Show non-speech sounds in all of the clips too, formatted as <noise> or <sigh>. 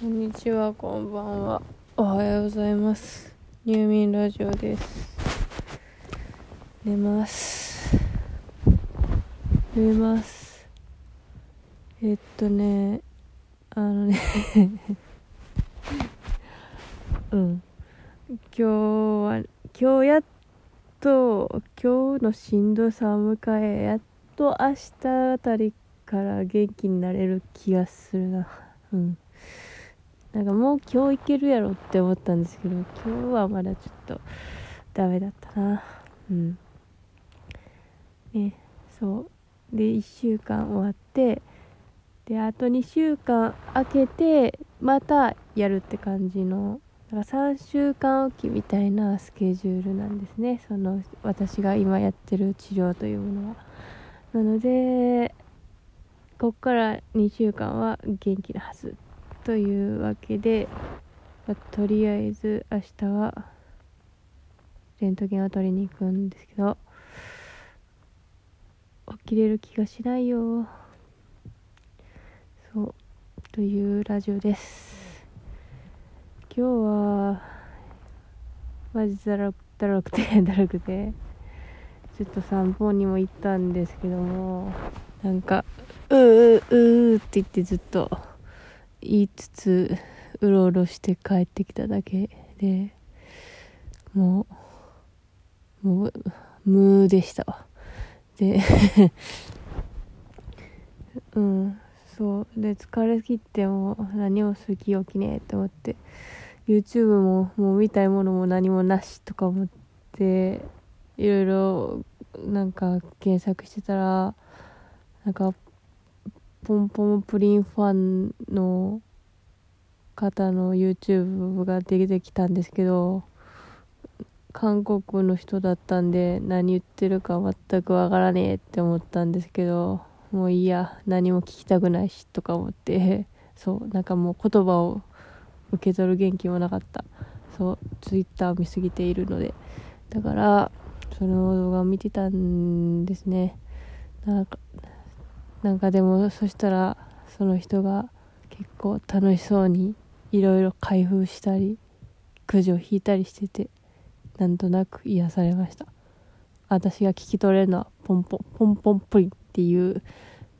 こんにちは、こんばんは。おはようございます。入眠ラジオです。寝ます。寝ます。えっとね、あのね、<laughs> うん。今日は、今日やっと、今日のしんどさを迎え、やっと明日あたりから元気になれる気がするな。うん。なんかもう今日いけるやろって思ったんですけど今日はまだちょっとダメだったな。うん。ねそう。で1週間終わってであと2週間空けてまたやるって感じのだから3週間おきみたいなスケジュールなんですね。その私が今やってる治療というものは。なのでこっから2週間は元気なはず。というわけで、まあとりあえず明日はレントゲンを取りに行くんですけど起きれる気がしないよ。そうというラジオです。今日はマジだらだらくて <laughs> だらくてちょっと散歩にも行ったんですけどもなんかうーうーって言ってずっと言いつつうろうろして帰ってきただけでもうもう無でしたわ。で <laughs> うんそう。で疲れ切っても何もする気起きねえって思って YouTube ももう見たいものも何もなしとか思っていろいろなんか検索してたらなんかポンポンプリンファンの方の YouTube が出てきたんですけど韓国の人だったんで何言ってるか全くわからねえって思ったんですけどもういいや何も聞きたくないしとか思ってそうなんかもう言葉を受け取る元気もなかった。そう Twitter を見すぎているので。だからその動画を見てたんですね。なんかなんかでもそしたらその人が結構楽しそうにいろいろ開封したりくじを引いたりしててなんとなく癒されました。私が聞き取れるのはポンポンポンポンプリンっていう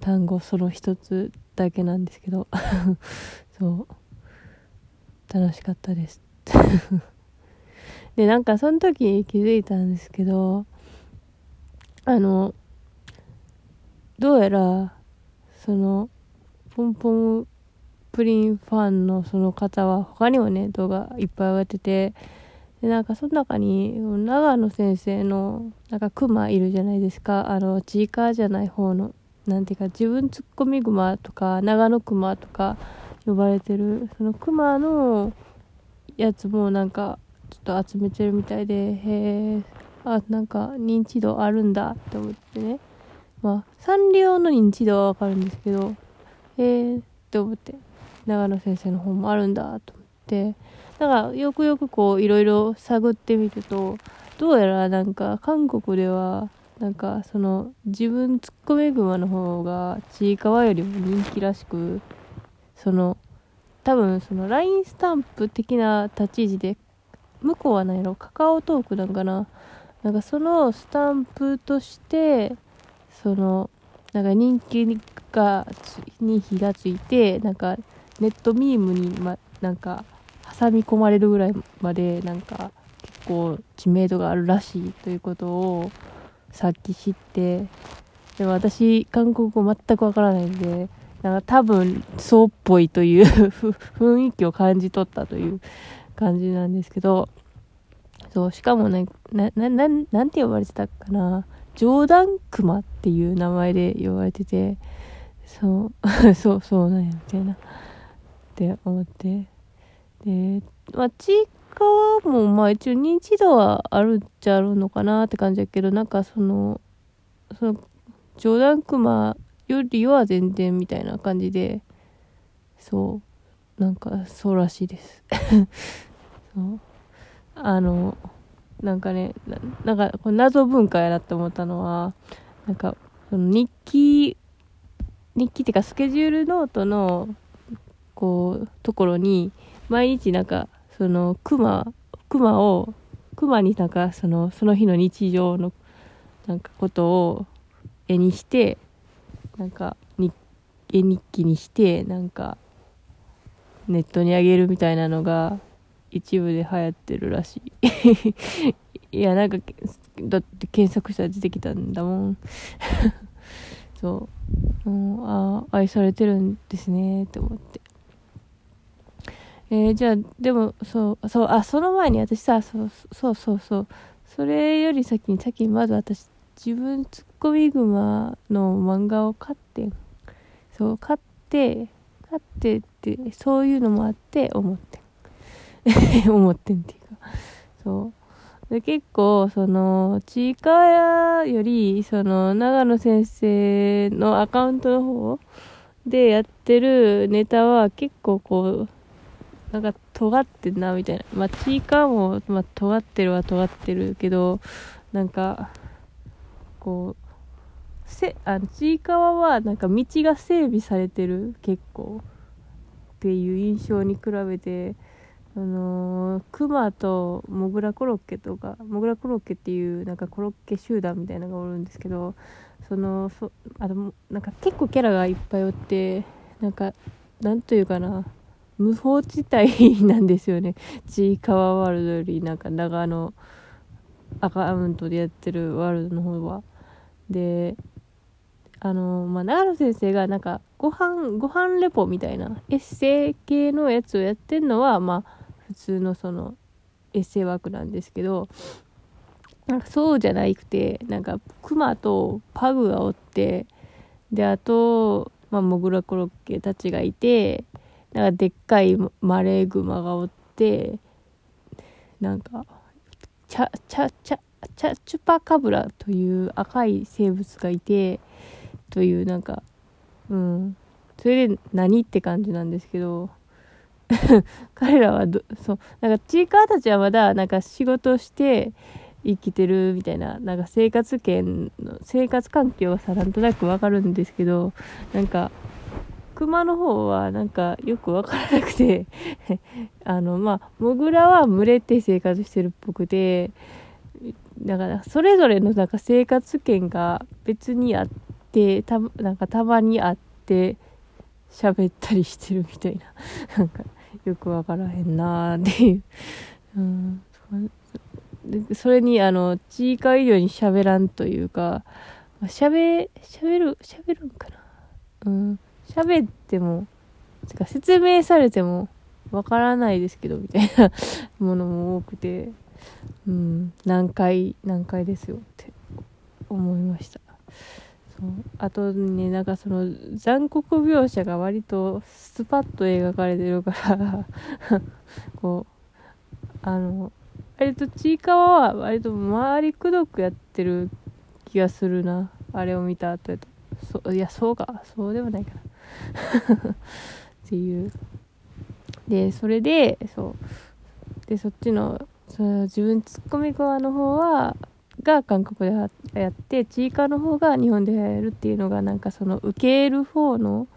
単語その一つだけなんですけどそう楽しかったですでなんかその時に気づいたんですけどあのどうやらそのポンポンプリンファンのその方は他にもね動画いっぱい上がっててでなんかその中に長野先生のなんかクマいるじゃないですか。あのチーカーじゃない方のなんていうか自分ツッコミグマとか長野クマとか呼ばれてるそのクマのやつもなんかちょっと集めてるみたいでへえあなんか認知度あるんだって思ってね。まあサンリオの認知度はわかるんですけどえーって思って長野先生の本もあるんだと思って。だからよくよくこういろいろ探ってみるとどうやらなんか韓国ではなんかその自分ツッコミグマの方がちいかわよりも人気らしくその多分その LINE スタンプ的な立ち位置で向こうは何やろカカオトークなんかな。なんかそのスタンプとしてそのなんか人気がつに火がついてなんかネットミームに、ま、なんか挟み込まれるぐらいまでなんか結構知名度があるらしいということをさっき知ってでも私韓国語全くわからないんでなんか多分そうっぽいという <laughs> 雰囲気を感じ取ったという感じなんですけどそうしかもねななななんて呼ばれてたかな。冗談クマっていう名前で呼ばれててそう <laughs> そうそうなんやみたいな。って思って。でまあちいかわもまあ一応認知度はあるっちゃあるのかなって感じだけどなんかそのその冗談クマよりは全然みたいな感じでそうなんかそうらしいです。<laughs> そう。あのなんかねなんかこれ謎文化やなって思ったのはなんかその日記日記っていうかスケジュールノートのこうところに毎日なんかそのクマをクマになんかそのその日の日常のなんかことを絵にしてなんかに絵日記にしてなんかネットに上げるみたいなのが一部で流行ってるらしい。<laughs> いやなんかだって検索したら出てきたんだもん。<laughs> そう、うん、ああ愛されてるんですね。って思って。えー、じゃあでもそうそうあその前に私さそうそうそうそう。それより先に先にまず私自分ツッコミグマの漫画を買ってそう買って買ってってそういうのもあって思って <laughs> 思ってんっていうか。そう。で結構そのちいかわよりその長野先生のアカウントの方でやってるネタは結構こうなんか尖ってんなみたいな。まあちいかわも、まあ、尖ってるは尖ってるけどなんかこうせあのちいかわはなんか道が整備されてる結構。っていう印象に比べてあのー、クマとモグラコロッケとかモグラコロッケっていうなんかコロッケ集団みたいなのがおるんですけどそのそあとなんか結構キャラがいっぱいおってなんかなんというかな無法地帯なんですよね。<laughs> ちいかわワールドよりなんか長野アカウントでやってるワールドの方は。であのまあ、長野先生がなんかご飯ご飯レポみたいなエッセイ系のやつをやってんのはまあ普通のそのエッセイワークなんですけどなんかそうじゃなくてなんかクマとパグがおってであと、まあ、モグラコロッケたちがいてなんかでっかいマレーグマがおってなんかチャチャチャチャチュパカブラという赤い生物がいてというなんかうん。それで何って感じなんですけど <laughs> 彼らはそうなんかちいかわたちはまだなんか仕事して生きてるみたいななんか生活圏の生活環境はさなんとなくわかるんですけどなんか熊の方はなんかよくわからなくて <laughs> あのまあモグラは群れて生活してるっぽくてだからそれぞれのなんか生活圏が別にあってたなんかたまにあって喋ったりしてるみたいな。<laughs> なんかよくわからへんなーっていう、<laughs> うん、でそれにあのちいか以上に喋らんというか喋喋る喋るんかな。うん。喋ってもてか説明されてもわからないですけどみたいな <laughs> ものも多くて。うん。難解難解ですよって思いました。そう。あとねなんかその残酷描写が割とスパッと描かれてるから <laughs> こうあの割とちいかわは割と周りくどくやってる気がするな。あれを見た後やと。そいやそうか。そうでもないかな。<laughs> っていう。でそれでそう。でそっちのその自分ツッコミ側の方はが韓国でやってちいかの方が日本でやるっていうのがなんかその受ける方の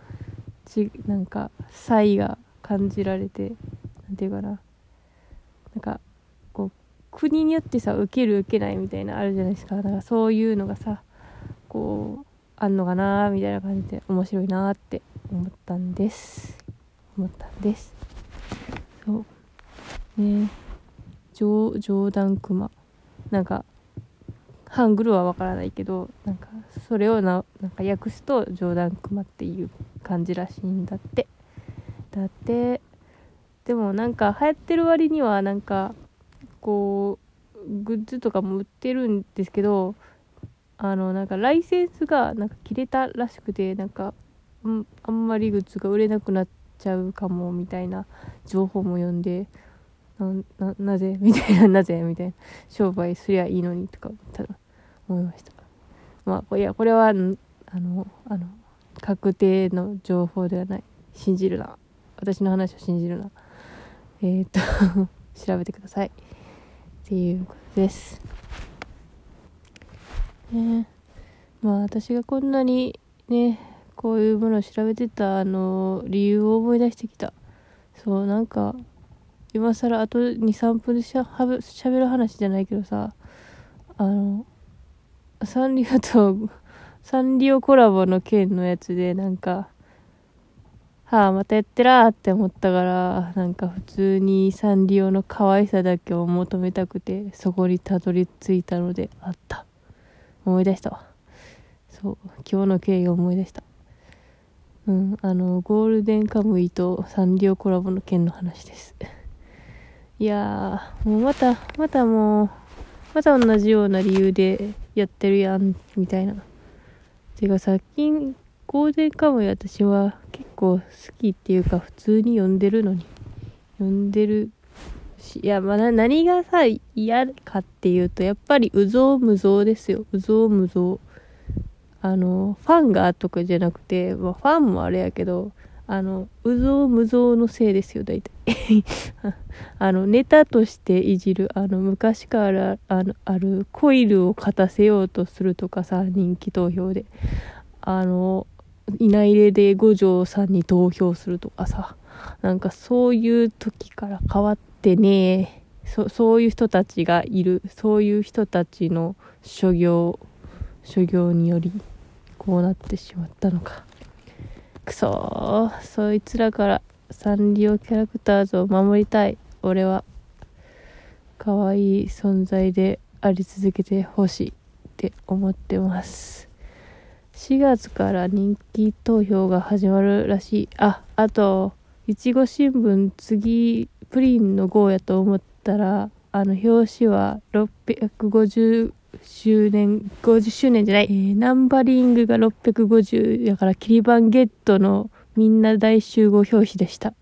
ちなんか差異が感じられてなんていうかな。なんかこう国によってさ受ける受けないみたいなあるじゃないですか。だかそういうのがさこうあんのかなみたいな感じで面白いなって思ったんです。思ったんです。そう。ね。冗談クマ。なんかハングルはわからないけどなんかそれをななんか訳すと冗談クマっていう感じらしいんだって。だってでもなんか流行ってる割にはなんかこうグッズとかも売ってるんですけどあのなんかライセンスがなんか切れたらしくてなんかあんまりグッズが売れなくなっちゃうかもみたいな情報も読んでな <laughs> なぜ？みたいななぜ？みたいな商売すりゃいいのにとか思思いましたまあいやこれはあのあの確定の情報ではない信じるな私の話を信じるなえっ、と調べてくださいっていうことですねまあ私がこんなにねこういうものを調べてたあの理由を思い出してきたそうなんか今更あと23分でしゃしゃべる話じゃないけどさあのサンリオとサンリオコラボの件のやつでなんかはあまたやってらーって思ったからなんか普通にサンリオの可愛さだけを求めたくてそこにたどり着いたのであった。思い出したわ。そう。今日の経緯を思い出した。うんあのゴールデンカムイとサンリオコラボの件の話です。いやーもうまたまたもうまた同じような理由でやってるやんみたいな。てか最近ゴールデンカムイ私は結構好きっていうか普通に読んでるのに。読んでるしいやまあ何がさ嫌かっていうとやっぱりうぞうむぞうですよ。うぞうむぞう。あのファンがとかじゃなくて、まあ、ファンもあれやけどあのうぞうむぞうのせいですよ大体。<laughs> あのネタとしていじるあの昔からあのあるコイルを勝たせようとするとかさ人気投票で。あのいないれで五条さんに投票するとかさ。なんかそういう時から変わってねそそういう人たちがいる。そういう人たちの所業所業によりこうなってしまったのか。くそーそいつらからサンリオキャラクターズを守りたい俺は可愛い存在であり続けてほしいって思ってます4月から人気投票が始まるらしい。あ、あと、いちご新聞次、プリンの号やと思ったら、あの、表紙は650周年、50周年じゃない、えー、ナンバリングが650やから、キリバンゲットのみんな大集合表紙でした。